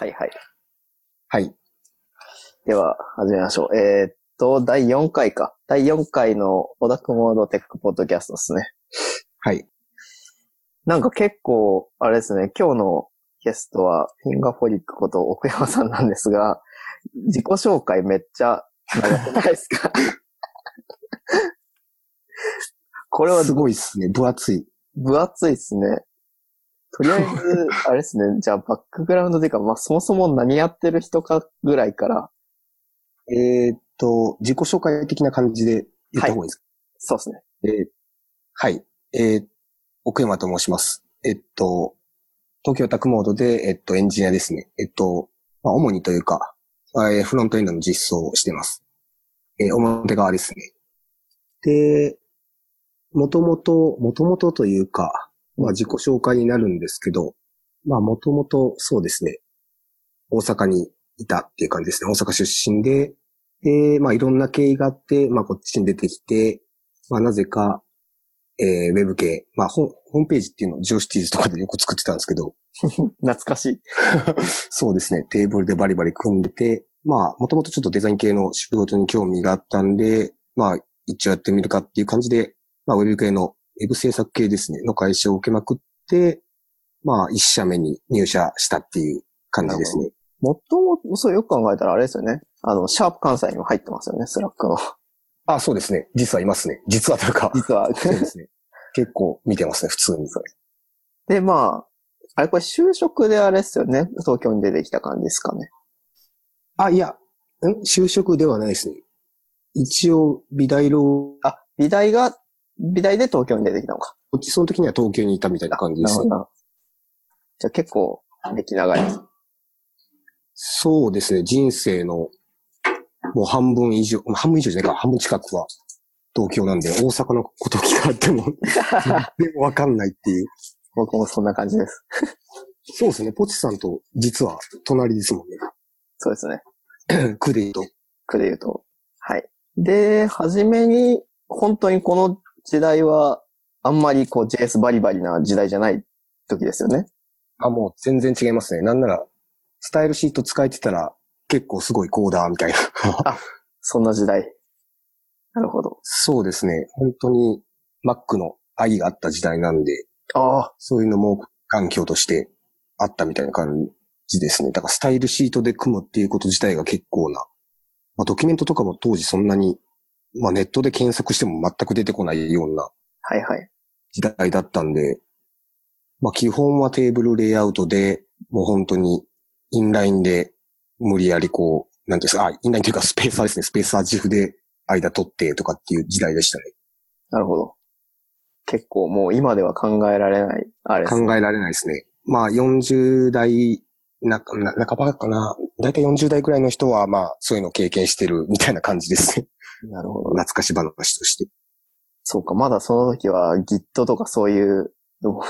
はいはい。はい。では、始めましょう。えーっと、第4回か。第4回のオタクモードテックポッドキャストですね。はい。なんか結構、あれですね、今日のゲストは、フィンガーフォリックこと奥山さんなんですが、自己紹介めっちゃ長くないですか？これはすごいっすね。分厚い。分厚いですね。とりあえず、あれですね、じゃあバックグラウンドというか、まあそもそも何やってる人かぐらいから、えーっと、自己紹介的な感じで言った方がいいですか、そうですね。えーはい。えー奥山と申します。えっと、東京タクモードで、えっと、エンジニアですね。えっと、まあ、主にというか、えーフロントエンドの実装をしてます。えー表側ですね。で、もともと、もともとというか、まあ、自己紹介になるんですけど、まあ、もともと、そうですね。大阪にいたっていう感じですね。大阪出身で、で、まあ、いろんな経緯があって、まあ、こっちに出てきて、まあ、なぜか、えーウェブ系、まあ、ホホームページっていうのをジオシティーズとかでよく作ってたんですけど、懐かしい。そうですね、テーブルでバリバリ組んでて、まあ、もともとちょっとデザイン系の仕事に興味があったんで、まあ、一応やってみるかっていう感じで、まあ、ウェブ系の、ウェブ制作系ですね、の会社を受けまくって、まあ、一社目に入社したっていう感じですね。もっとも、そうよく考えたらあれですよね。あの、シャープ関西にも入ってますよね、 Slack の。あ、そうですね。実はいますね。実はというか、実は。そうですね。結構見てますね、普通に。で、まあ、あれこれ就職であれですよね。東京に出てきた感じですかね。あ、いや、ん？就職ではないですね。一応、美大ロー、あ、美大が、美大で東京に出てきたのか。こっちその時には東京にいたみたいな感じですね。じゃあ結構、歴長いです。そうですね。人生の、もう半分以上、まあ半分以上じゃないか、半分近くは東京なんで、大阪のこと聞かれても、全然わかんないっていう。僕もそんな感じです。そうですね。ポチさんと実は隣ですもんそうですね。ね。区で言うと。区で言うと。はい。で、はじめに、本当にこの時代は、あんまりこう JS バリバリな時代じゃない時ですよね。あ、もう全然違いますね。なんなら、スタイルシート使えてたら、結構すごいコーダーみたいな。そんな時代。なるほど。そうですね。本当に Mac の愛があった時代なんで、ああ、そういうのも環境としてあったみたいな感じですね。だからスタイルシートで組むっていうこと自体が結構な。まあ、ドキュメントとかも当時そんなに、まあネットで検索しても全く出てこないようなはいはい。時代だったんで、まあ基本はテーブルレイアウトで、もう本当にインラインで無理やりこう、なんていうんですか、あ、インラインというかスペーサーですね。スペーサー自負で間取ってとかっていう時代でしたね。なるほど。結構もう今では考えられない、あれですね。考えられないですね。まあ40代な、な、半ばかな。だいたい40代くらいの人は、まあ、そういうのを経験してるみたいな感じですね。なるほど。懐かし話として。そうか、まだその時は Git とかそういうのも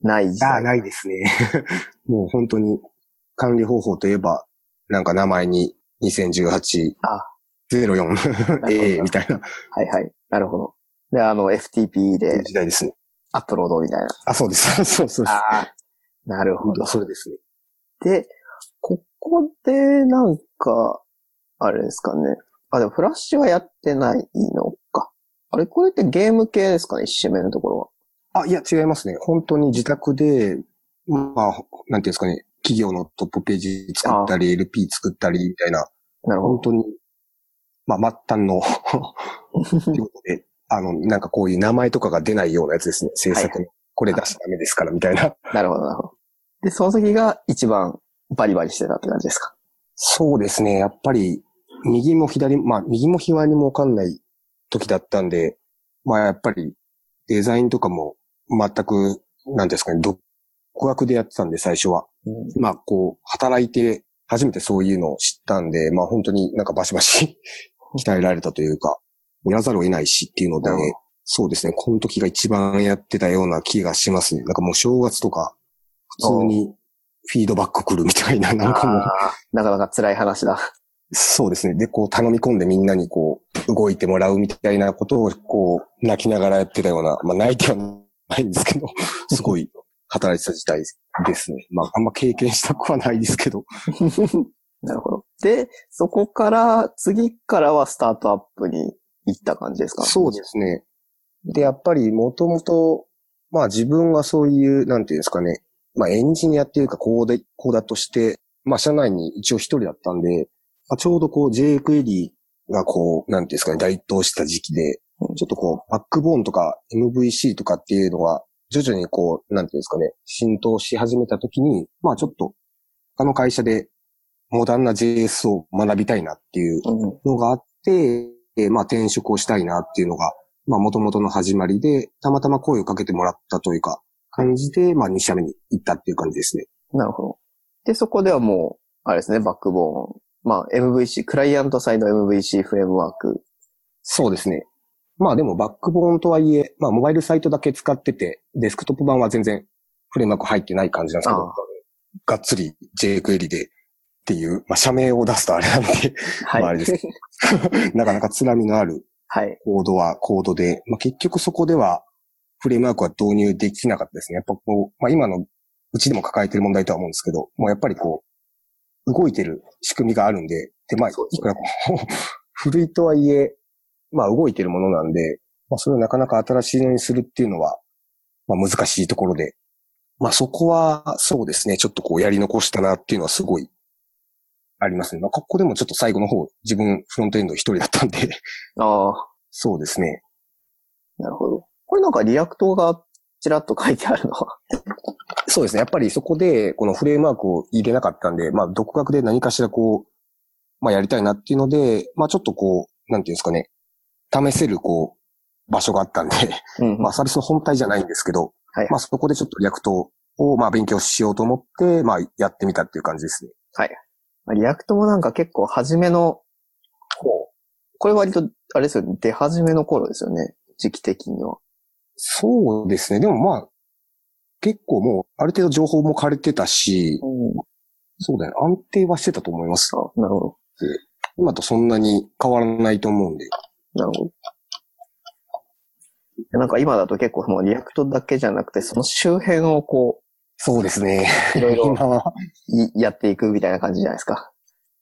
ない時代。ないですね。もう本当に管理方法といえば、なんか名前に2018、あ04、ほど A みたいなはいはい。なるほど。で、あの FTP で時代ですね。アップロードみたいな。あ、そうです。そうそうです。ああ。なるほど。それですね。で、ここでなんか、あれですかね。あ、でもフラッシュはやってないのか。あれ、これってゲーム系ですかね一周目のところは。あ、いや、違いますね。本当に自宅で、まあ、なんていうんですかね、企業のトップページ作ったり、LP 作ったりみたいな、なるほ本当に、まあ、末端の仕事 で、あの、なんかこういう名前とかが出ないようなやつですね。制作の。これ出しちゃダメですから、みたいな。ど。なるほど、なるほど。で、その時が一番バリバリしてたって感じですか？そうですね。やっぱり、右も左も、まあ、右も左もわかんない時だったんで、まあ、やっぱり、デザインとかも全く、なんですかね、独学でやってたんで、最初は。うん。まあ、こう、働いて、初めてそういうのを知ったんで、まあ、本当になんかバシバシ 鍛えられたというか、やらざるを得ないしっていうので、なるほどそうですね、この時が一番やってたような気がしますね。なんかもう正月とか、普通にフィードバック来るみたいな、なんかもう、なかなか辛い話だ。そうですね。で、こう頼み込んでみんなにこう、動いてもらうみたいなことを、こう、泣きながらやってたような、まあ泣いてはないんですけど、すごい働いてた時代ですね。まあ、あんま経験したくはないですけど。なるほど。で、そこから、次からはスタートアップに行った感じですか？そうですね。で、やっぱりもともと、まあ自分はそういう、なんていうんですかね、まあエンジニアっていうかコーデ、コーダーとして、まあ社内に一応一人だったんで、まあ、ちょうどこう JQuery がこう、なんていうんですかね、台頭した時期で、ちょっとこう、バックボーンとか MVC とかっていうのが、徐々にこう、なんていうんですかね、浸透し始めた時に、まあちょっと、他の会社でモダンな JS を学びたいなっていううん。のがあって、えーまあ転職をしたいなっていうのが、まあ元々の始まりで、たまたま声をかけてもらったというか、感じで、まあ2社目に行ったっていう感じですね。なるほど。で、そこではもう、あれですね、バックボーン。まあ、MVC、クライアントサイド MVC フレームワーク。そうですね。まあでもバックボーンとはいえ、まあモバイルサイトだけ使ってて、デスクトップ版は全然フレームワーク入ってない感じなんですけあど、がっつり JQuery でっていう、まあ社名を出すとあれなんで、はい。まああれです なかなかつらみのあるはい。コードはコードで、まあ、結局そこではフレームワークは導入できなかったですね。やっぱこう、まあ、今のうちでも抱えてる問題とは思うんですけど、もうやっぱりこう、動いてる仕組みがあるんで、で、まあ、いくらこう、古いとはいえ、まあ動いてるものなんで、まあそれをなかなか新しいのにするっていうのは、まあ難しいところで、まあそこはそうですね、ちょっとこうやり残したなっていうのはすごいありますね。まあここでもちょっと最後の方、自分フロントエンド一人だったんで、ああ、そうですね。なるほど。これなんか React がちらっと書いてあるのは。そうですね。やっぱりそこで、このフレームワークを入れなかったんで、まあ、独学で何かしらこう、まあ、やりたいなっていうので、まあ、ちょっとこう、なんていうんですかね、試せるこう、場所があったんで、うんまあ、サービスの本体じゃないんですけど、はいまあ、そこでちょっと React を、まあ、勉強しようと思って、まあ、やってみたっていう感じですね。まあ React もなんか結構初めの、こう、これ割と、あれですよね、出始めの頃ですよね。時期的には。そうですね。でもまあ、結構もう、ある程度情報も枯れてたし、うん。そうだね。安定はしてたと思います。あ、なるほど。今とそんなに変わらないと思うんで。なるほど。でなんか今だと結構もう React だけじゃなくて、その周辺をこそうですね。う、いろいろ 今は、いやっていくみたいな感じじゃないですか。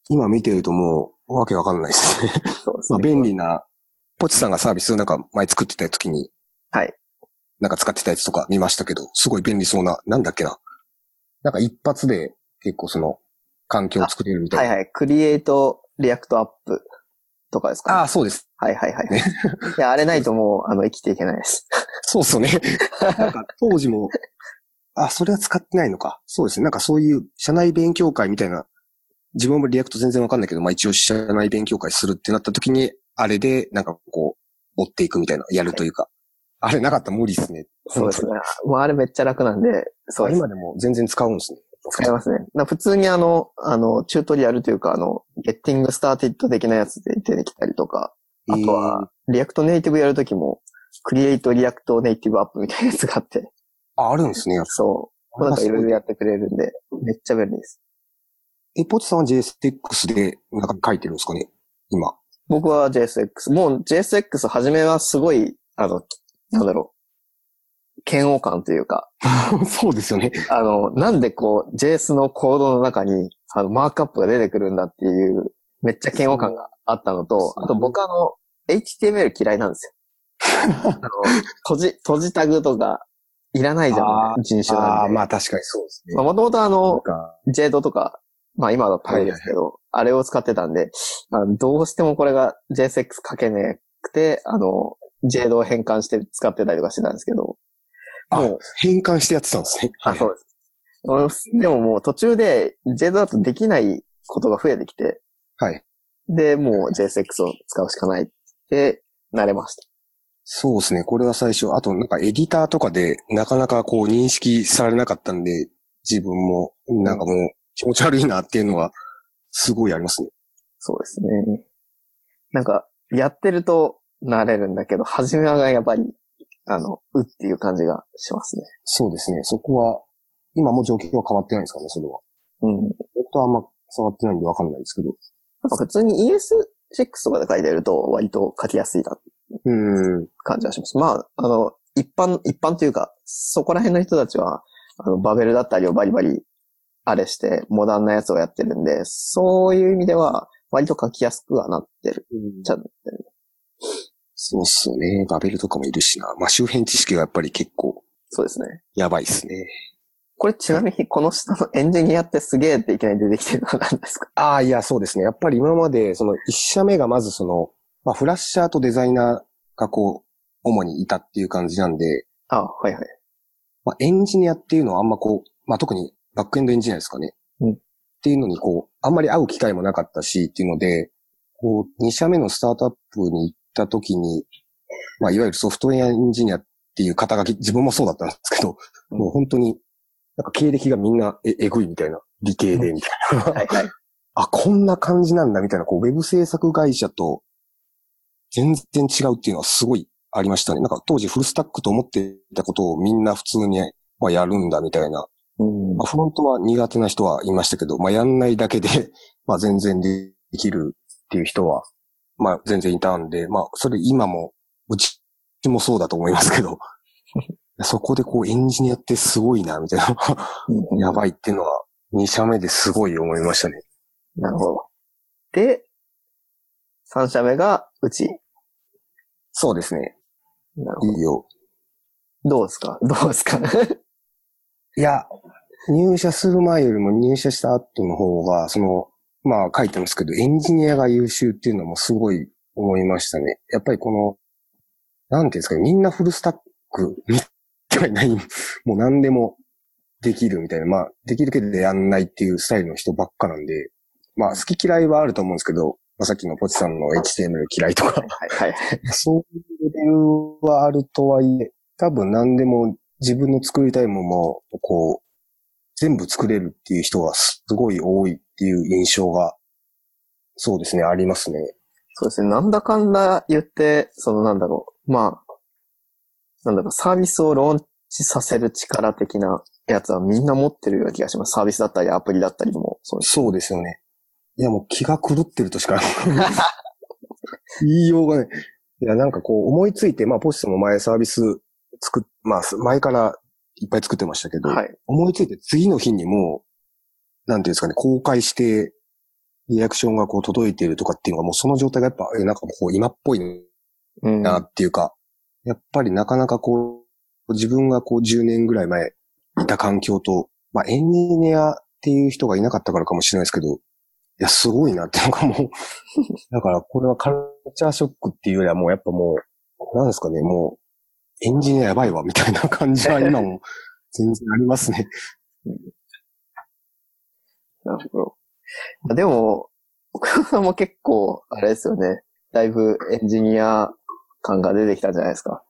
今見てるともう、わけわかんないですね。そうですまあ、ね。便利な、ポチさんがサービスなんか前作ってた時に、はい。なんか使ってたやつとか見ましたけど、すごい便利そうな、なんだっけな。なんか一発で結構その、環境を作れるみたいな。はいいはい。 Create React App とかですか、ね、ああ、そうです。はいはいはい。ねいや、あれないともう、あの、生きていけないです。そうっすよね。なんか当時も、あ、それは使ってないのか。そうですね。なんかそういう社内勉強会みたいな、自分も React 全然わかんないけど、まあ一応社内勉強会するってなった時に、あれでなんかこう、追っていくみたいな、やるというか。あれなかった？ら無理ですね。そうですね。もうあれめっちゃ楽なんで、そう。今でも全然使うんですね。使いますね。な普通にあの、あの、チュートリアルというか、あの、 Getting Started 的なやつで出てきたりとか、あとは、 React Native やるときも、 Create React Native App みたいなやつがあって、あ、あるんですね。そう。なんかいろいろやってくれるんで、めっちゃ便利です。え、ポチさんは JSX でなんか書いてるんですかね？今。僕は JSX。もう JSX 初めはすごい、あの、なんだろう、嫌悪感というか、そうですよね。あの、なんでこう、JS のコードの中に、あの、マークアップが出てくるんだっていう、めっちゃ嫌悪感があったのと、あと僕あの、HTML 嫌いなんですよ。あの、閉じ、閉じタグとか、いらないじゃあん、人種なんああ、で。まあ確かにそうですね。まあ、もともとあなんの、か JADO とか、まあ今だとあれですけど、あれを使ってたんで、あのどうしてもこれが JSX 書けねくて、あの、JADO を変換して使ってたりとかしてたんですけど、あもう、変換してやってたんですね。あ、そうです。でももう途中で JADO だとできないことが増えてきて、はい。で、もう JSX を使うしかないって、慣れました。そうですね。これは最初、あとなんかエディターとかでなかなかこう認識されなかったんで、自分もなんかもう気持ち悪いなっていうのはすごいありますね。そうですね。なんか、やってると慣れるんだけど、初めはやっぱり、あの、うっていう感じがしますね。そうですね。そこは、今も状況は変わってないんですかね、それは。うん。僕はあんま触ってないんでわかんないですけど。なんか普通に ES6 とかで書いてると割と書きやすいなうん。感じがします。まあ、あの、一般、一般というか、そこら辺の人たちは、あの、バベルだったりをバリバリ、あれして、モダンなやつをやってるんで、そういう意味では、割と書きやすくはなってる。ちゃんとなってる。そうっすよね。バベルとかもいるしな。まあ周辺知識がやっぱり結構そうですね。やばいっすね。これちなみにこの下のエンジニアってすげえっていきなり出てきてるのは何ですか？ああ、いや、そうですね。やっぱり今まで、その一社目がまずその、まあフラッシャーとデザイナーがこう、主にいたっていう感じなんで、あはいはい。まあエンジニアっていうのはあんまこう、まあ特にバックエンドエンジニアですかね。うんっていうのにこう、あんまり会う機会もなかったしっていうので、こう、2社目のスタートアップに行った時に、まあいわゆるソフトウェアエンジニアっていう肩書き、自分もそうだったんですけど、うんもう本当に、なんか経歴がみんなええぐいみたいな、理系でみたいな。はいはい。あ、こんな感じなんだみたいな、こう、ウェブ制作会社と全然違うっていうのはすごいありましたね。なんか当時フルスタックと思っていたことをみんな普通に、まあ、やるんだみたいな。うんまあ、フロントは苦手な人はいましたけど、まあ、やんないだけで、まあ、全然できるっていう人は、まあ、全然いたんで、まあ、それ今も、うちもそうだと思いますけど、そこでこう、エンジニアってすごいな、みたいな、うんやばいっていうのは、2社目ですごい思いましたね。なるほど。で、3社目がうち？そうですね。なるほいいよ。ど。どうですか？どうですか？いや、入社する前よりも入社した後の方が、その、まあ書いてますけど、エンジニアが優秀っていうのもすごい思いましたね。やっぱりこの、なんていうんですかね、みんなフルスタックみたいな、もう何でもできるみたいな、まあ、できるけどやんないっていうスタイルの人ばっかなんで、まあ、好き嫌いはあると思うんですけど、まあ、さっきのポチさんの HTML 嫌いとか、はいはい。そういうレベルはあるとはいえ、多分何でも自分の作りたいものを、こう、全部作れるっていう人がすごい多いっていう印象が、そうですね、ありますね。そうですね。なんだかんだ言って、そのなんだろう。まあ、なんだろう、サービスをローンチさせる力的なやつはみんな持ってるような気がします。サービスだったりアプリだったりもそうです。そうですよね。いや、もう気が狂ってるとしか 言いようがない。いや、なんかこう思いついて、まあ、ポストも前サービス作っ、まあ、前からいっぱい作ってましたけど、はい。思いついて次の日にもう、なんていうんですかね、公開して、リアクションがこう届いているとかっていうのがもうその状態がやっぱ、えなんかこう今っぽいうん。なっていうか、やっぱりなかなかこう、自分がこう10年ぐらい前いた環境と、まあエンジニアっていう人がいなかったからかもしれないですけど、いや、すごいなっていうかもう、だからこれはカルチャーショックっていうよりはもうやっぱもう、なんですかね、もう、エンジニアやばいわ、みたいな感じは今も全然ありますね。なるほど。でも、奥田さんも結構、あれですよね。だいぶエンジニア感が出てきたんじゃないですか。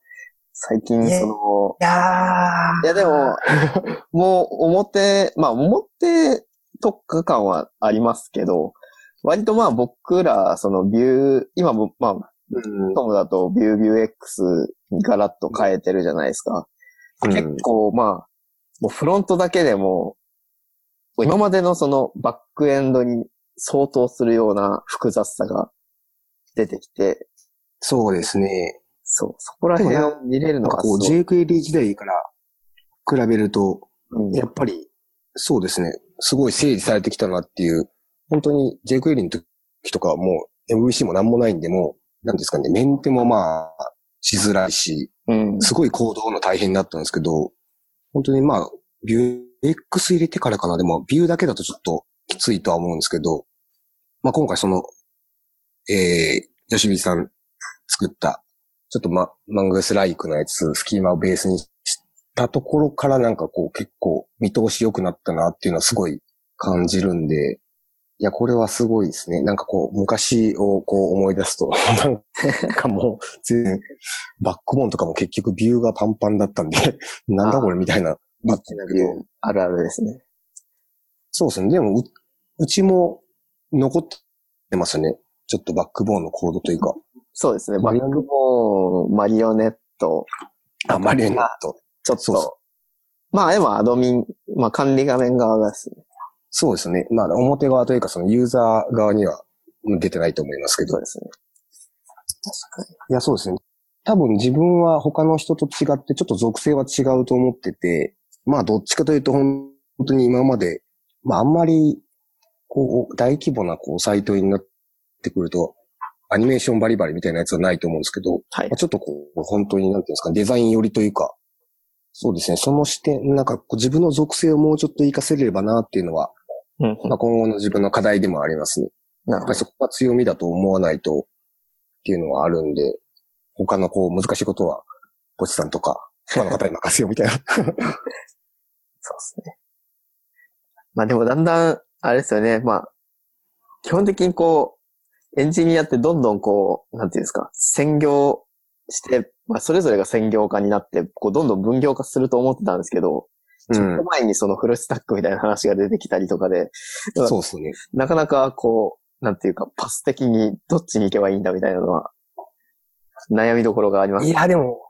最近、その、いやいやでも、もう表、まあ表特化感はありますけど、割とまあ僕ら、そのビュー、今も、まあ、うんトムだとビュービュー X にガラッと変えてるじゃないですか。結構まあ、もうフロントだけでも、今までのそのバックエンドに相当するような複雑さが出てきて、そうですね。そう、そこら辺を見れるのがこうすごい JQuery 時代から比べると、うん。やっぱり、そうですね。すごい整理されてきたなっていう、本当に jQuery の時とかはもう MVC もなんもないんで、もう、なんですかね、メンテもまあ、しづらいし、うん。すごい行動の大変だったんですけど、本当にまあ、ビュー X 入れてからかな。でも、ビューだけだとちょっときついとは思うんですけど、まあ今回その、えー、吉見さん作った、ちょっとま、マングスライクのやつ、スキーマをベースにしたところからなんかこう結構見通し良くなったなっていうのはすごい感じるんで、いや、これはすごいですね。なんかこう、昔をこう思い出すと、なんかもう、全然、バックボーンとかも結局ビューがパンパンだったんで、なんだこれみたいな。リッチなビュー、あるあるですね。そうですね。でもう、うちも残ってますね。ちょっとバックボーンのコードというか。そうですね。バッマリオネクボーン、マリオネット、あ、マリオネット。ちょっそうそと。まあでもアドミン、まあ管理画面側がですね。そうですね。まあ、表側というか、そのユーザー側にはうん出てないと思いますけど。そうですね。確かに。いや、そうですね。多分自分は他の人と違ってちょっと属性は違うと思ってて、まあどっちかというと本当に今まで、まああんまり、こう、大規模なこうサイトになってくると、アニメーションバリバリみたいなやつはないと思うんですけど、はいまあ。ちょっとこう、本当になんていうんですか、デザイン寄りというか、そうですね、その視点、なんかこう自分の属性をもうちょっと活かせればなっていうのは、うん。まあ今後の自分の課題でもありますね。やっぱり。そこが強みだと思わないとっていうのはあるんで、他のこう難しいことは、ポチさんとか、他の方に任せようみたいな。そうですね。まあでもだんだん、あれですよね。まあ、基本的にこう、エンジニアってどんどんこう、なんていうんですか、専業して、まあそれぞれが専業化になって、こうどんどん分業化すると思ってたんですけど、ちょっと前にそのフルスタックみたいな話が出てきたりとかで、うん。そうですね。なかなかこう、なんていうか、パス的にどっちに行けばいいんだみたいなのは、悩みどころがあります。いや、でも、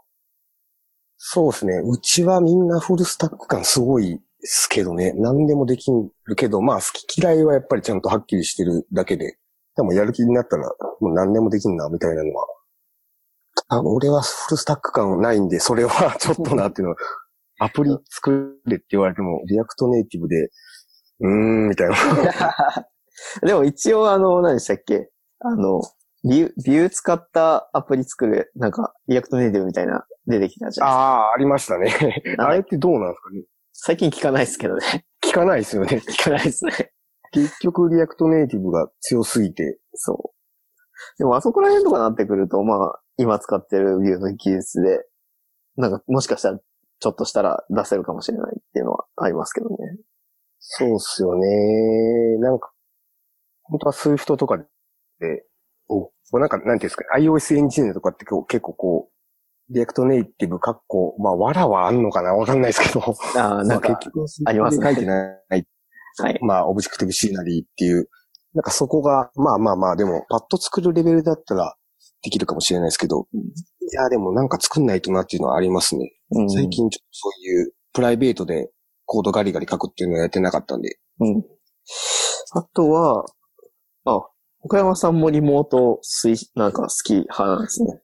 そうですね。うちはみんなフルスタック感すごいですけどね。何でもできるけど、まあ好き嫌いはやっぱりちゃんとはっきりしてるだけで。でもやる気になったら、もう何でもできんな、みたいなのは。あ俺はフルスタック感ないんで、それはちょっとなっていうのは、アプリ作れって言われても、 React Native で、うーん、みたいな。でも一応あの、何でしたっけ？あの、 Vue、Vue 使ったアプリ作る、なんか、 React Native みたいな出てきたじゃん。ああ、ありましたね。ああれってどうなんですかね？最近聞かないですけどね。聞かないですよね。聞かないですね。結局、 React Native が強すぎて、そう。でもあそこら辺とかなってくると、まあ、今使ってる Vue の技術で、なんか、もしかしたら、ちょっとしたら出せるかもしれないっていうのはありますけどね。そうっすよね。なんか、本当は Swift とかで、おこうなんか、なんていうんですか、iOS エンジニアとかって結構こう、 React Native、かっこ、まあ、わらはあんのかなわかんないですけど。ああ、なんか、まあ結局、ありますね書いてない。はい。まあ、 Objective-C なりっていう、なんかそこが、まあまあまあ、でも、パッと作るレベルだったらできるかもしれないですけど、うんいや、でもなんか作んないとなっていうのはありますね。うん最近ちょっとそういうプライベートでコードガリガリ書くっていうのをやってなかったんで。うん。あとは、あ、岡山さんもリモート推、なんか好き派なんですね。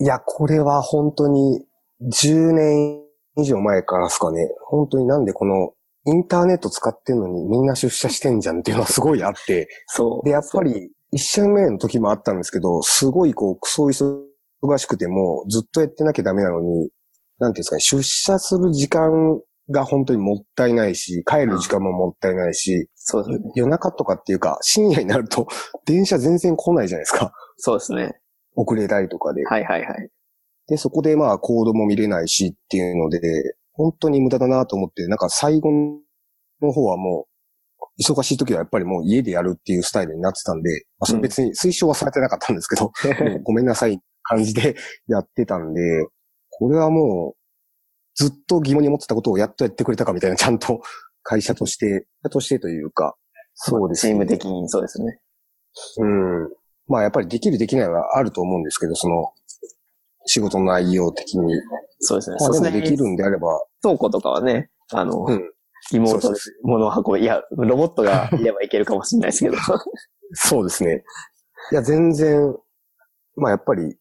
いや、これは本当に10年以上前からですかね。本当になんでこのインターネット使ってんのにみんな出社してんじゃんっていうのはすごいあって。そう。で、やっぱり一社目の時もあったんですけど、すごいこう、クソ忙しくてもずっとやってなきゃダメなのに、なんていうんですかね、出社する時間が本当にもったいないし、帰る時間ももったいないし、そうですね。夜中とかっていうか、深夜になると 電車全然来ないじゃないですか。そうですね。遅れたりとかで。はいはいはい。で、そこでまあコードも見れないしっていうので、本当に無駄だなと思って、なんか最後の方はもう、忙しい時はやっぱりもう家でやるっていうスタイルになってたんで、まあ、それ別に推奨はされてなかったんですけど、もうごめんなさい感じで やってたんで、これはもう、ずっと疑問に思ってたことをやっとやってくれたかみたいな、ちゃんと会社として、社としてというか、そうですね。チーム的にそうですね。うん。まあやっぱりできるできないはあると思うんですけど、その、仕事の内容的に。そうですね。まあでもできるんであれば、倉庫とかはね、あの、うんリモートで物を運ぶ。いや、ロボットが いればいけるかもしれないですけど。そうですね。いや、全然、まあやっぱり、なんてい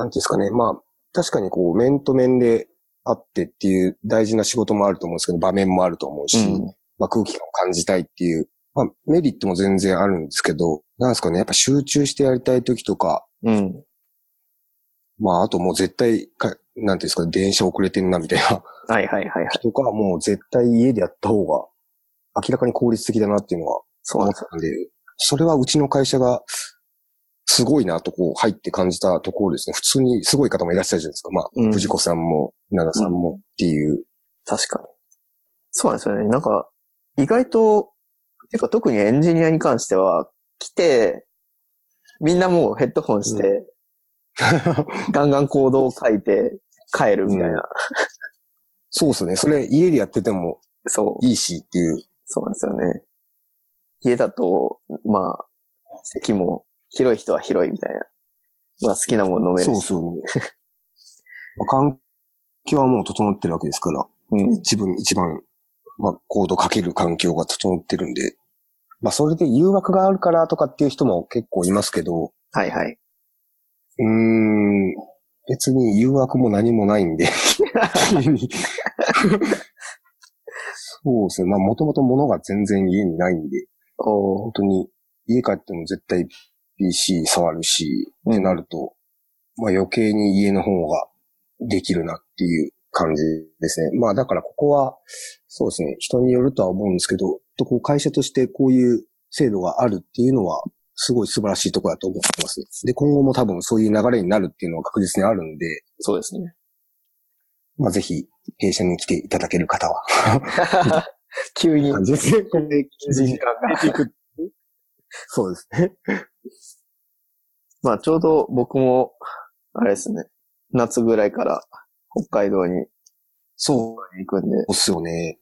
うんですかね。まあ、確かにこう、面と面であってっていう大事な仕事もあると思うんですけど、場面もあると思うし、うんまあ空気感を感じたいっていう、まあメリットも全然あるんですけど、なんですかね。やっぱ集中してやりたい時とか、うん。まああともう絶対か、なんていうんですかね、電車遅れてんなみたいなはいはいはいはい。とかはもう絶対家でやった方が明らかに効率的だなっていうのはそうなんで、それはうちの会社がすごいなとこう入って感じたところですね。普通にすごい方もいらっしゃるじゃないですか。まあ、うん藤子さんも、奈々さんもっていう。確かに。そうなんですよね。なんか、意外と、てか特にエンジニアに関しては、来て、みんなもうヘッドホンして、ガンガンコードを書いて帰るみたいな。そうですね。それ家でやっててもそう。いいしっていう。そうなんですよね。家だと、まあ、席も広い人は広いみたいな。まあ好きなもの飲めるし。そうそう、環境はもう整ってるわけですから、うん。自分一番、まあ、コードかける環境が整ってるんで、まあ、それで誘惑があるからとかっていう人も結構いますけど、はいはい。うーん、別に誘惑も何もないんで。そうですね。まあ、もともと物が全然家にないんで、お本当に家帰っても絶対 PC 触るし、うんってなると、まあ余計に家の方ができるなっていう感じですね。まあだからここは、そうですね、人によるとは思うんですけど、とこう会社としてこういう制度があるっていうのは、すごい素晴らしいところだと思ってますね。で、今後も多分そういう流れになるっていうのは確実にあるんで、そうですね。まあぜひ、弊社に来ていただける方は、急に感じですね。時間が。そうですね。まあちょうど僕も、あれですね、夏ぐらいから北海道にそう行くんで、っすよね。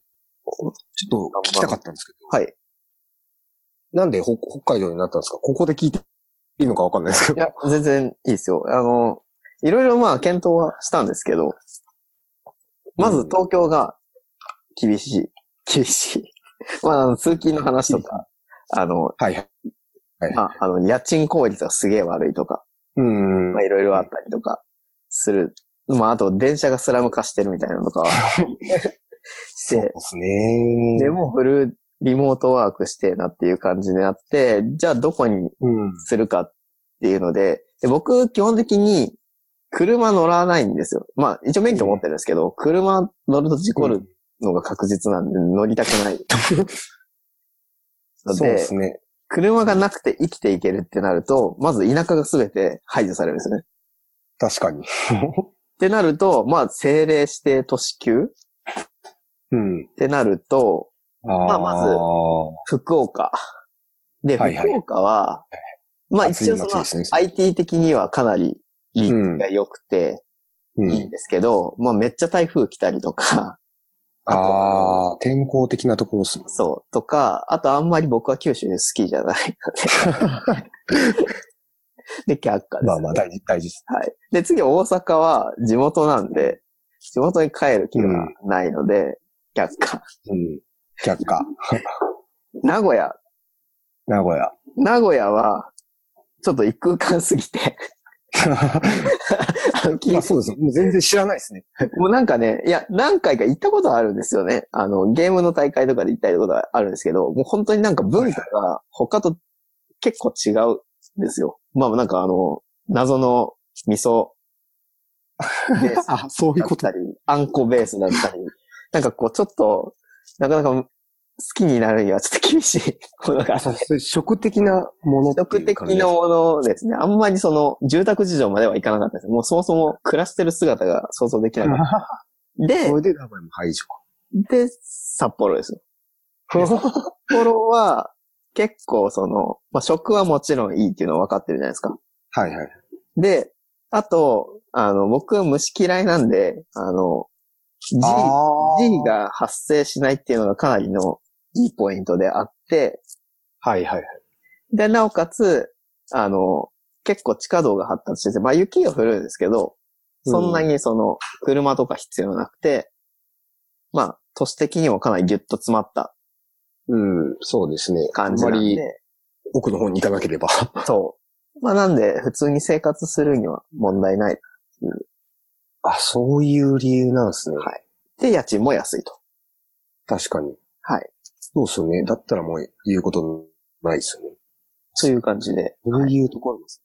ちょっと聞きたかったんですけど、はい。なんで北北海道になったんですか？ここで聞いていいのかわかんないですけど。いや、全然いいですよ。あの、いろいろまあ検討はしたんですけど、まず東京が厳しい。厳しい。まああの、通勤の話とか、あの、はいはい。はい。まあ、あの、家賃効率がすげえ悪いとか、うん。まあいろいろあったりとかする。まああと電車がスラム化してるみたいなのとかは して、そうですね。でもフルリモートワークしてえなっていう感じになって、じゃあどこにうん。するかっていうので、で僕基本的に車乗らないんですよ。まあ一応免許持ってるんですけど、車乗ると事故るのが確実なんで乗りたくない。のそうでで、すね。車がなくて生きていけるってなると、まず田舎が全て排除されるんですよね。確かに。ってなると、まあ政令指定都市級？うん。ってなると、まあまず福岡。で、はいはい福岡は、まあ一応その暑い街ですね IT 的にはかなり立地が良くてうん。いいんですけど、まあめっちゃ台風来たりとか、ああ、天候的なところですね。そう、とか、あとあんまり僕は九州好きじゃないので。で、却下です。まあまあ、大事、大事です。はい。で、次大阪は地元なんで、地元に帰る気がないので、却下。うん。却下。名古屋。名古屋。名古屋は、ちょっと一空間すぎて、まあそうですね。もう全然知らないですね。もうなんかね、いや、何回か行ったことあるんですよね。あの、ゲームの大会とかで行ったりことがあるんですけど、もう本当になんか文化が他と結構違うんですよ。まあなんかあの、謎の味噌ベース あ、そういうことだった。り、あんこベースだったり、なんかこうちょっと、なかなか好きになるにはちょっと厳しいものがあって食的なものって食的なものですね。あんまりその、住宅事情まではいかなかったです。もうそもそも暮らしてる姿が想像できなかった。でそ、れで名古屋も排除か。で、札幌ですよ。札幌は、結構その、まあ、食はもちろんいいっていうのは分かってるじゃないですか。はいはい。で、あと、あの、僕は虫嫌いなんで、あの、G、G ーが発生しないっていうのがかなりのいいポイントであって、はいはいはい。で、なおかつ、あの、結構地下道が発達してて、まあ雪が降るんですけど、そんなにその、車とか必要なくて、まあ、都市的にもかなりギュッと詰まったうん、そうですね。感じなんあんまりで、奥の方に行かなければ。そう。まあなんで、普通に生活するには問題ない。あ、そういう理由なんですね。はいで、家賃も安いと。確かに。はい。そうですよね。だったらもう言うことないですよね。そういう感じで。そういうところです。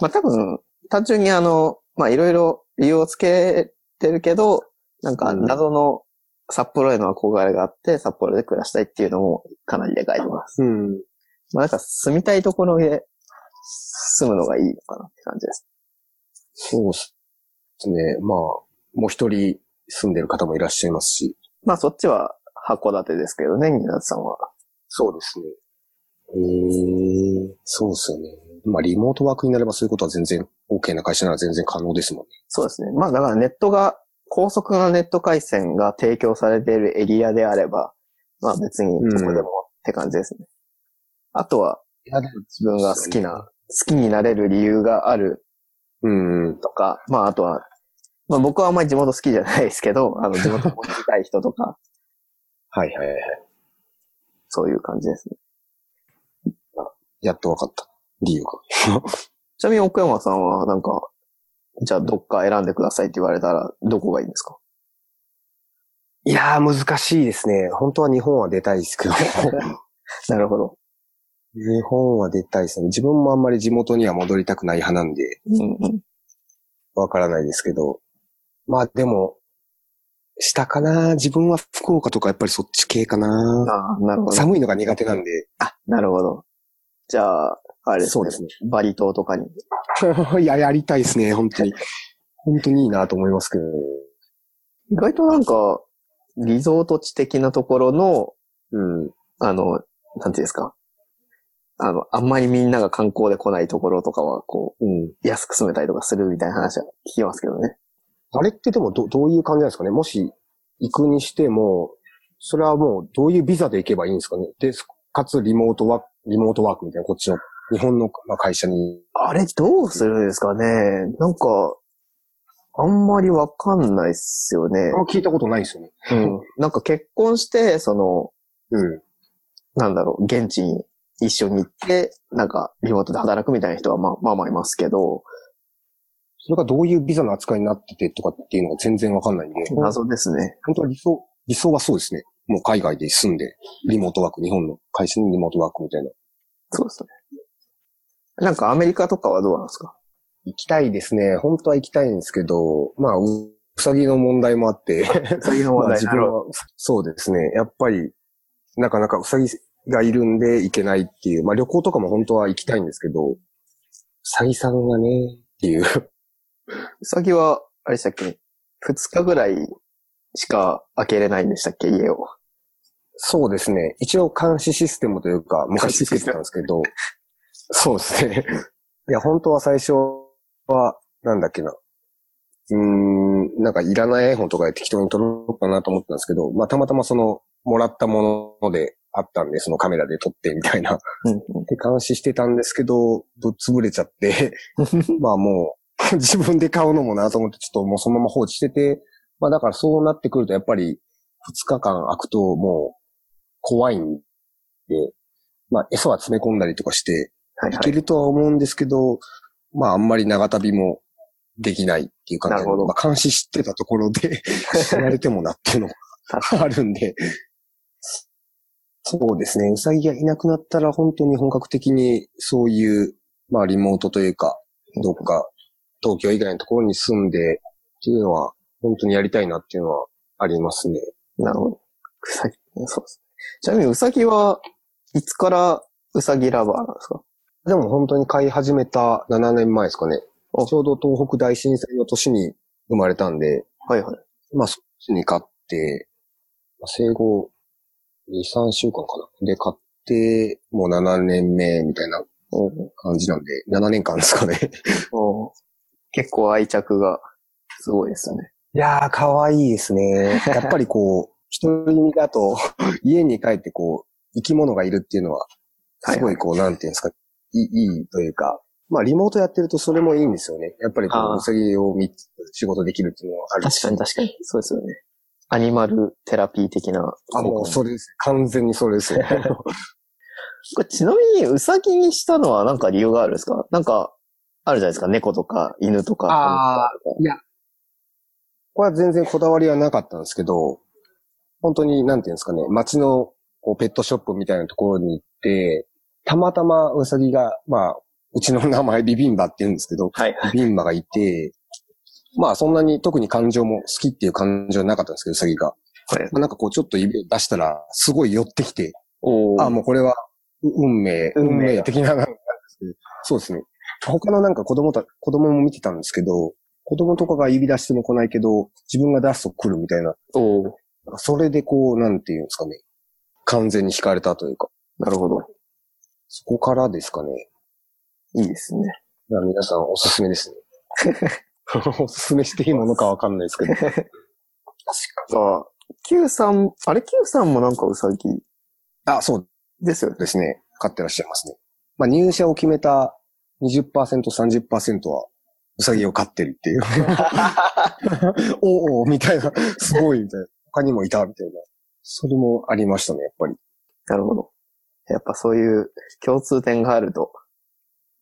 まあ多分、単純にあの、まあいろいろ理由をつけてるけど、なんかうん謎の札幌への憧れがあって、札幌で暮らしたいっていうのもかなりでかいと思います。うん。まあなんか住みたいところで住むのがいいのかなって感じです。そうですね。まあ、もう一人住んでる方もいらっしゃいますし。まあそっちは函館ですけどね、ニナさんは。そうですね。ええそうですよね。まあ、リモートワークになればそういうことは全然、OK な会社なら全然可能ですもんね。そうですね。まあだからネットが、高速なネット回線が提供されているエリアであれば、まあ別にどこでもって感じですね。あとは、自分が好きな、好きになれる理由があるうん。とか、まああとは、まあ僕はあんまり地元好きじゃないですけど、あの地元を持ちたい人とか、はいはいはい。そういう感じですね。やっとわかった。理由が。ちなみに奥山さんはなんか、じゃあどっか選んでくださいって言われたら、どこがいいんですか？いやー、難しいですね。本当は日本は出たいですけど。なるほど。日本は出たいですね。自分もあんまり地元には戻りたくない派なんで、うんうん。わからないですけど。まあでも、下かな？自分は福岡とかやっぱりそっち系かなああ、なるほど。寒いのが苦手なんで。あ、なるほど。じゃあ、あれですね。そうですね。バリ島とかに。いや、やりたいですね、本当に。本当にいいなと思いますけど。意外となんか、リゾート地的なところの、うん。あの、なんていうんですか。あの、あんまりみんなが観光で来ないところとかは、こう、うん。安く住めたりとかするみたいな話は聞きますけどね。あれってでもど、どういう感じなんですかね？もし行くにしても、それはもうどういうビザで行けばいいんですかね？で、かつリモートワーク、リモートワークみたいな、こっちの日本のまあ会社に。あれ、どうするんですかね？なんか、あんまりわかんないっすよねあ。んま聞いたことないですよね。うん。なんか結婚して、その、うん。なんだろう、現地に一緒に行って、なんか、リモートで働くみたいな人はまあまあまあいますけど、それがどういうビザの扱いになっててとかっていうのが全然わかんないんで。謎ですね。本当は理想、理想はそうですね。もう海外で住んで、リモートワーク、日本の会社にリモートワークみたいな。そうですね。なんかアメリカとかはどうなんですか？行きたいですね。本当は行きたいんですけど、まあ、ううさぎの問題もあって、そういうの まあは自分は、そうですね。やっぱり、なかなかうさぎがいるんで行けないっていう、まあ旅行とかも本当は行きたいんですけど、うさぎさんがね、っていう。うさぎは、あれでしたっけ？二日ぐらいしか開けれないんでしたっけ？家を。そうですね。一応監視システムというか、昔作ってたんですけど、そうですね。いや、本当は最初は、なんだっけな。うーん、なんかいらない絵本とかで適当に撮ろうかなと思ったんですけど、まあたまたまその、もらったものであったんで、そのカメラで撮ってみたいな。うんで、監視してたんですけど、ぶっ潰れちゃって、まあもう、自分で買うのもなと思って、ちょっともうそのまま放置してて、まあだからそうなってくると、やっぱり、2日間空くともう、怖いんで、まあ餌は詰め込んだりとかして、はいはい。いけるとは思うんですけど、まああんまり長旅もできないっていう感じで、まあ監視してたところで、知られてもなっていうのがあるんで、そうですね。うさぎがいなくなったら本当に本格的にそういう、まあリモートというか、どっか東京以外のところに住んでっていうのは本当にやりたいなっていうのはありますね。なるほど。うさぎ、そうですね。ちなみにうさぎはいつからうさぎラバーなんですか？でも本当に飼い始めた7年前ですかね。あちょうど東北大震災の年に生まれたんで、はいはい。まあそっちに飼って、まあ生後2、3週間かな。で飼って、もう7年目みたいなお感じなんで、7年間ですかね。お結構愛着がすごいですよね。いやー、可愛いですね。やっぱりこう、一人身だと、家に帰ってこう、生き物がいるっていうのは、すごいこう、なんていうんですか、いい、いいというか、まあ、リモートやってるとそれもいいんですよね。やっぱりこう、うさぎを見つ仕事できるっていうのはあるし。確かに確かに。そうですよね。アニマルテラピー的な。あ、もうそれです。完全にそれですよ。これちなみに、ウサギにしたのはなんか理由があるんですか？なんか、あるじゃないですか。猫とか犬とか。あいや。これは全然こだわりはなかったんですけど、本当に、なんていうんですかね、街のこうペットショップみたいなところに行って、たまたまウサギが、まあ、うちの名前ビビンバって言うんですけど、はい。ビビンバがいて、まあそんなに特に感情も好きっていう感情はなかったんですけど、ウサギが。はい。まあ、なんかこうちょっと指を出したら、すごい寄ってきて、おーあ、もうこれは、う運命、運命運命的ななんですけど、そうですね。他のなんか子供た、子供も見てたんですけど、子供とかが指出しても来ないけど、自分が出すと来るみたいな。おーそれでこう、なんていうんですかね。完全に惹かれたというか、なるほど。そこからですかね。いいですね。皆さんおすすめですね。おすすめしていいものかわかんないですけど。確かあ、Q さん、あれ？Q さんもなんかウサギあ、そうですよね。ですね。飼ってらっしゃいますね。まあ入社を決めた20%、30%は、うさぎを飼ってるっていう。おうおうみたいな。すごいみたいな。他にもいたみたいな。それもありましたね、やっぱり。なるほど。やっぱそういう共通点があると。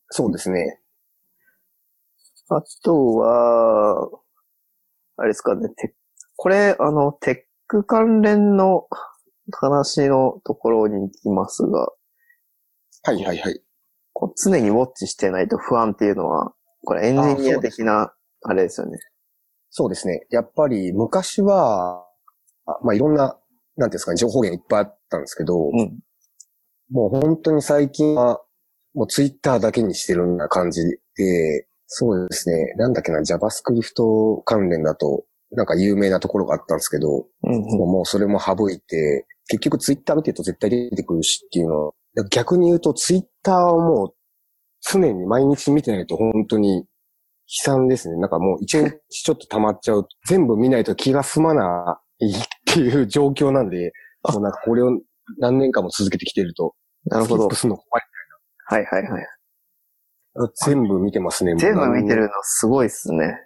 そうですね。あとは、あれですかね、てこれ、あの、鉄ク関連の話のところに行きますが、はいはいはい。こう常にウォッチしてないと不安っていうのは、これエンジニア的な、あれですよね。そうですね。やっぱり昔は、あまあいろんな、なんていうんですかね、情報源いっぱいあったんですけど、うん。もう本当に最近は、もうツイッターだけにしてるような感じで、そうですね。なんだっけな、JavaScript 関連だと、なんか有名なところがあったんですけど、うんもうもうそれも省いて、結局ツイッター見てると絶対出てくるしっていうのを、逆に言うとツイッターはもう常に毎日見てないと本当に悲惨ですね。なんかもう一日ちょっと溜まっちゃう。全部見ないと気が済まないっていう状況なんで、もうなんかこれを何年間も続けてきてると、なるほどスキップ。するの怖い。はいはいはい。全部見てますね。全部見てるのすごいっすね。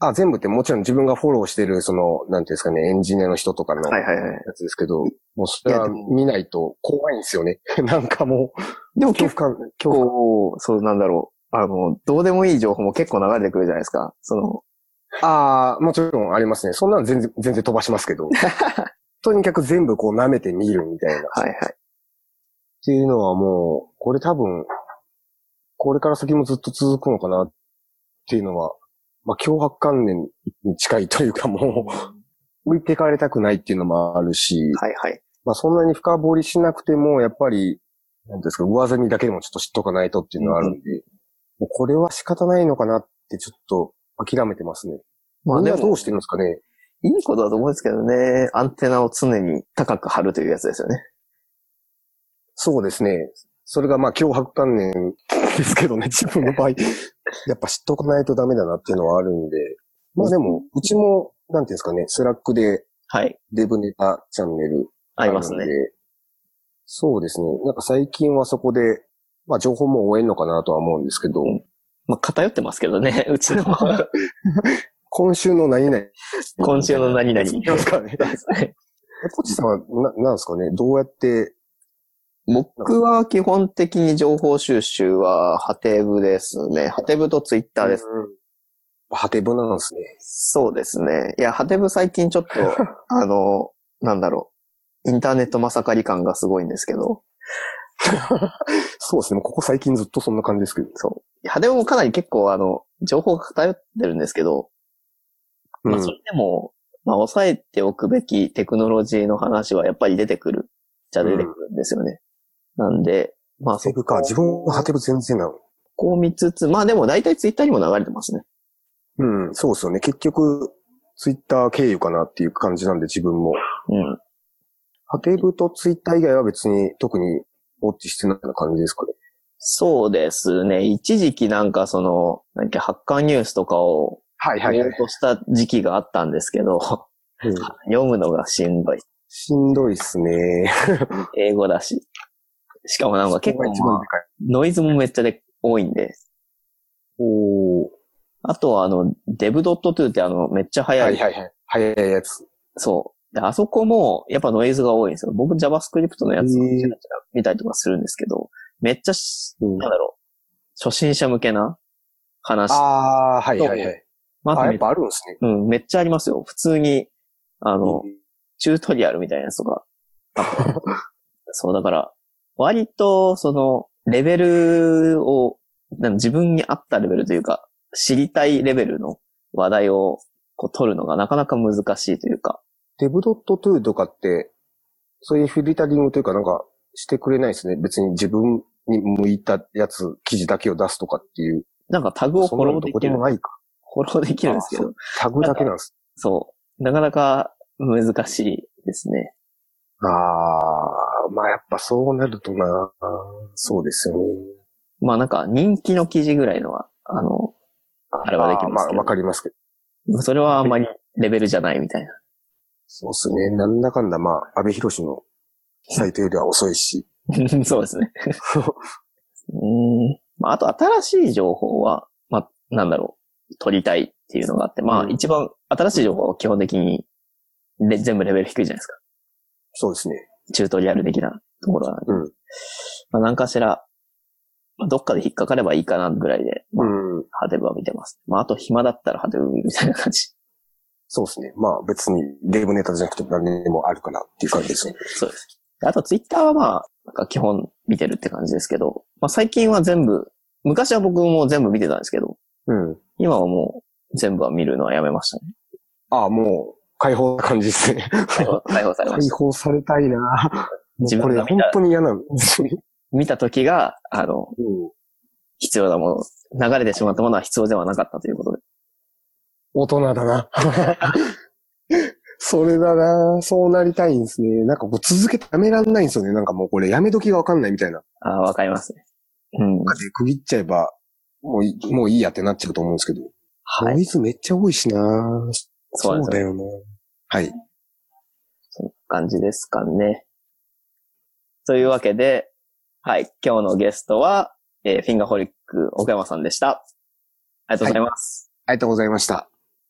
あ、全部ってもちろん自分がフォローしてる、その、なんていうんですかね、エンジニアの人とかのはいはいはい。やつですけど、もうそれはいやでも見ないと怖いんですよね。なんかもう、でも結恐怖感、恐怖感。構、そうなんだろう。あの、どうでもいい情報も結構流れてくるじゃないですか。その、ああ、もちろんありますね。そんなの全然、全然飛ばしますけど。とにかく全部こう舐めてみるみたいな。っはいはい。ていうのはもう、これ多分、これから先もずっと続くのかなっていうのは、まあ、脅迫観念に近いというかもう、置いてかれたくないっていうのもあるし、はいはい。まあそんなに深掘りしなくても、やっぱり、なんですか、上積みだけでもちょっと知っとかないとっていうのはあるんで、もうこれは仕方ないのかなってちょっと諦めてますね。まあでもどうしてるんですかね？いいことだと思うんですけどね。アンテナを常に高く張るというやつですよね。そうですね。それがまあ強迫観念ですけどね、自分の場合。やっぱ知っとかないとダメだなっていうのはあるんで。まあでも、うちも、なんていうんですかね、 Slack ではい。デブネタチャンネルありますね。そうですね。なんか最近はそこで、まあ情報も追えんのかなとは思うんですけど、まあ、偏ってますけどね、うちの。今週の何々。今週の何々。いますかね。えポチさんは、な、なんですかねどうやって、僕は基本的に情報収集はハテブですね。ハテブとツイッターです。うん。ハテブなんですね。そうですね。いや、ハテブ最近ちょっと、あの、なんだろう。インターネットまさかり感がすごいんですけど、そうですね。もうここ最近ずっとそんな感じですけど。そう。ハテブもかなり結構あの、情報が偏ってるんですけど、まあそれでも、まあ抑えておくべきテクノロジーの話はやっぱり出てくる。じゃ出てくるんですよね。なんで、まあそハテブか。自分はハテブ全然なの。こを見つつ、まあでも大体ツイッターにも流れてますね。うん、そうですよね。結局、ツイッター経由かなっていう感じなんで自分も。うん。ハテブとツイッター以外は別に特にウォッチしてないような感じですかね。そうですね。一時期なんかその、なんかハッカーニュースとかをはい見ようとした時期があったんですけど、うん 読むのがしんどい。しんどいっすね。英語だし。しかもなんか結構、まあ。ノイズもめっちゃで多いんで。おー。あとはあの、dev.to ってあの、めっちゃ速。はいいはいはい。早いやつ。そう。で、あそこもやっぱノイズが多いんですよ。僕 JavaScript のやつ見たりとかするんですけど、めっちゃなんだろう、初心者向けな話。あー、はいはいはい。まあ、あ、やっぱあるんですね。うん、めっちゃありますよ。普通に、あの、チュートリアルみたいなやつとか。そう、だから、割と、その、レベルを、自分に合ったレベルというか、知りたいレベルの話題をこう取るのがなかなか難しいというか、デブドットトゥーとかって、そういうフィルタリングというかなんかしてくれないですね。別に自分に向いたやつ、記事だけを出すとかっていう。なんかタグをフォローできるこでも。ないか。フォローできるんですけど、タグだけなんです。そう。なかなか難しいですね。あー、まあやっぱそうなるとな、そうですよね。まあなんか人気の記事ぐらいのは、あの、あれはできますけどまあわかりますけど。それはあんまりレベルじゃないみたいな。そうですね。なんだかんだまあ、安倍博士のサイトよりは遅いし。そうですね。うんまあ、あと新しい情報は、まあ、なんだろう、取りたいっていうのがあって、まあ、うん一番新しい情報は基本的にレ全部レベル低いじゃないですか。そうですね。チュートリアル的なところなんで。うん。まあ、何かしら、まあ、どっかで引っかかればいいかなぐらいで、まあ、うん。ハデブは見てます。まあ、あと暇だったらハデブ見るみたいな感じ。そうですね。まあ別にレイブネタじゃなくて何でもあるかなっていう感じですね。そうです。あとツイッターはまあ、なんか基本見てるって感じですけど、まあ最近は全部、昔は僕も全部見てたんですけど、うん。今はもう全部は見るのはやめましたね。ああ、もう解放な感じですね。解放解放されま解した。放されたいな も自うこれ本当に嫌なんですよね。見た時が、あの、うん。必要なもの、流れてしまったものは必要ではなかったということで。大人だな。それだなそうなりたいんですね。なんかこう続けてやめらんないんですよね。なんかもうこれやめ時がわかんないみたいな。ああ、わかりますね。うん。で区切っちゃえば、もういい、もういいやってなっちゃうと思うんですけど。はい。ノイズめっちゃ多いしなそうですよ。だよなはい。そんな感じですかね。というわけで、はい。今日のゲストは、えーフィンガーホリック奥山さんでした。ありがとうございます。ありがとうございました。